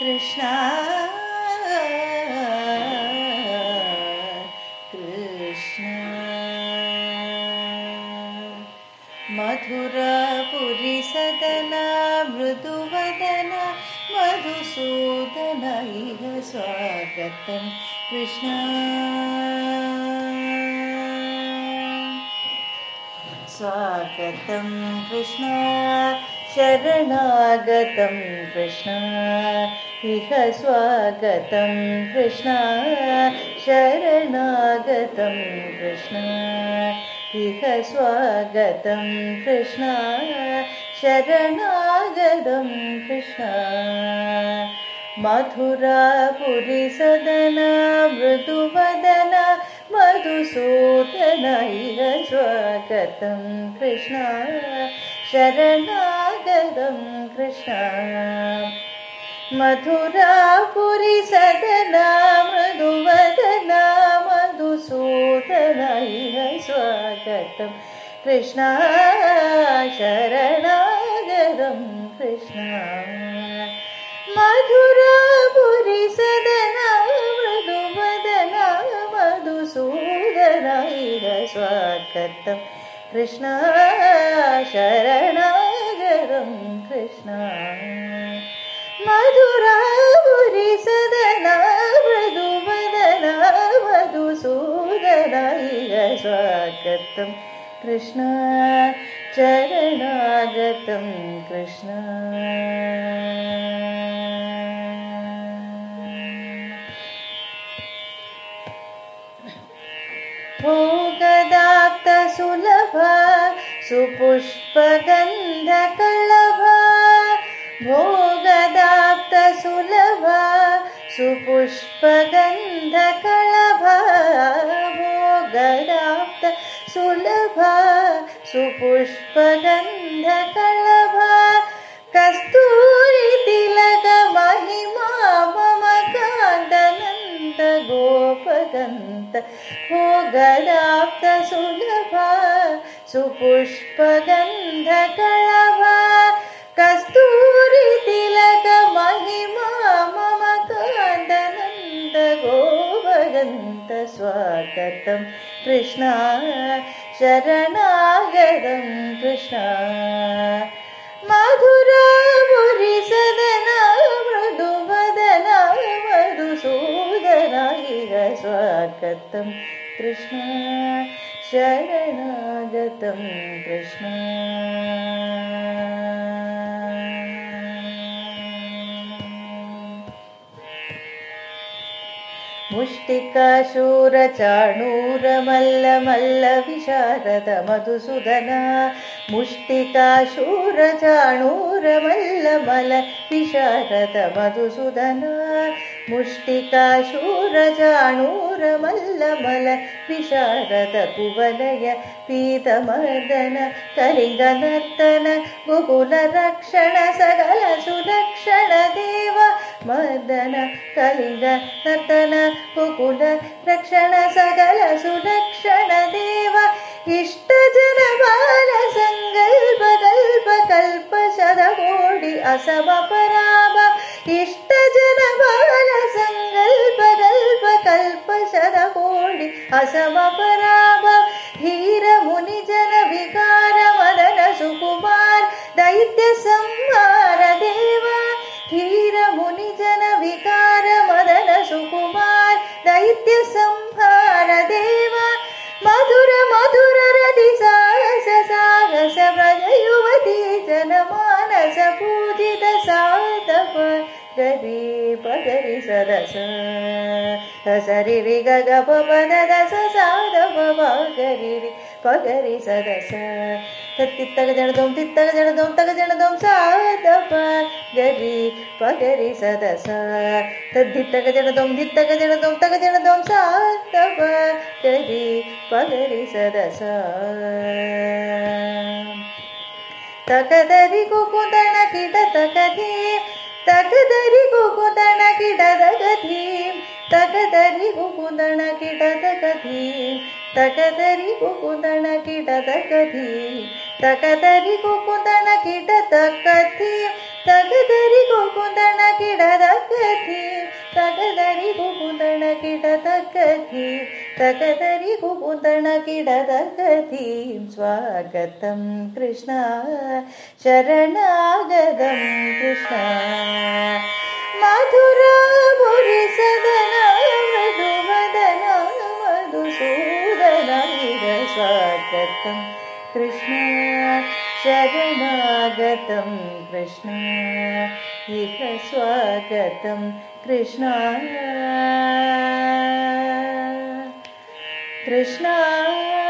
कृष्ण कृष्ण। मधुरपुरि सदना मधुसूदन इह स्वागतं कृष्ण। स्वागतं कृष्ण शरणागतं कृष्ण इह स्वागतं कृष्ण। शरणागतं कृष्ण। इह स्वागतं कृष्ण। शरणागतं कृष्ण। सदना मृदुवदन मधुसूदन इह स्वागतं कृष्ण। शरणागतं कृष्ण मधुरापुरि सदना मृदुवदना मधुसूदन इह स्वागतं कृष्ण शरणागतं कृष्ण मधुरापुरि सदना मृदुवदना मधुसूदन इह स्वागतं कृष्ण शरणागतं कृष्ण मधुरापुरि सदना मृदुवदना मधुसूदन इह स्वागतं कृष्ण चरणागतं कृष्ण। भोगदाप्तसुलभा सुपुष्पगन्धकलभा भोगदाप्तसुलभा सुपुष्पगन्धकलभा भोगदाप्त सुलभा सुपुष्पगन्धकलभा कस्तूरि तिलक महिमा मम कान्तनन्द गोपदन्त भोगदाप्त सुलभा सुपुष्पगन्धकलभा स्वागतं कृष्ण शरणागतं कृष्ण। मधुरापुरि सदना मृदुवदना मधुसूदन स्वागतं कृष्ण। शरणागतं कृष्ण मुष्टिकाशूरचाणूरमल्लमल्ल विशारद मधुसूदन मुष्टिकाशूरचाणूरमल्लमल विशारद मधुसूदन मुष्टिकाशूरचाणूरमल्लमल विशारद कुवलय पीतमर्दन कलिङ्गनर्तन गोकुलरक्षण सकल सुलक्षण देव मर्दन कलिङ्ग नर्तन गोकुल रक्षण सकल सुलक्षण देव इष्टजन बाल सङ्कल्प इष्टजन बाल सङ्कल्प कल्प कल्प शतकोटि असम पराम धीर मुनिजन विकार मदन सुकुमार दैत्य संहार देवा धीर मुनिजन विकार मदन सुकुमार दैत्य संहार देवा मधुर मधुर रति साहस साहस व्रज ಗರಿ ಪದರಿ ಸದಸ ಸರಿ ವಿ ಗಗ ಪವನ ದಸ ಸಾದ ಗರಿ ವಿ ಪಗರಿ ಸದಸ ತಿತ್ತಗ ಜಣದೋಂ ತಿತ್ತಗ ಜಣದೋಂ ತಗ ಜಣದೋಂ ಸಾದ ಪ ಗರಿ ಪಗರಿ ಸದಸ ತದ್ದಿತ್ತಗ ಜಣದೋಂ ದಿತ್ತಗ ಜಣದೋಂ ತಗ ಜಣದೋಂ ಸಾದ ಪ ಗರಿ ಪಗರಿ ಸದಸ ತಕದರಿ ಕುಕುಂದಣ ಕಿಟ ತಕದಿ ತಗದರಿಗೂ ಗಿಡದ ಗಧಿ ತಗದರಿಗೂ ಗಿಡದ ಗಧಿ ತಗದರಿಗೂ ಗಿಡದ ಗಧಿ ತಗದರಿಗೂ ಗಿಡದ ಕಥಿ ತಗದರಿಗೂ ಗಿಡದ ಕಥಿ ತಗದರಿಗೂ ಗಿಡದ ಕಥಿ ತಗದರಿಗೂ ಗಿಡದ ಕಥಿ ಸ್ವಾಗತಂ ಕೃಷ್ಣ ಶರಣಾಗತಂ ಕೃಷ್ಣ मधुरापुरुसदनं मधुमदनं मधुसूदन इह स्वागतं कृष्ण शरणागतं। कृष्ण इह स्वागतं। कृष्ण कृष्णा।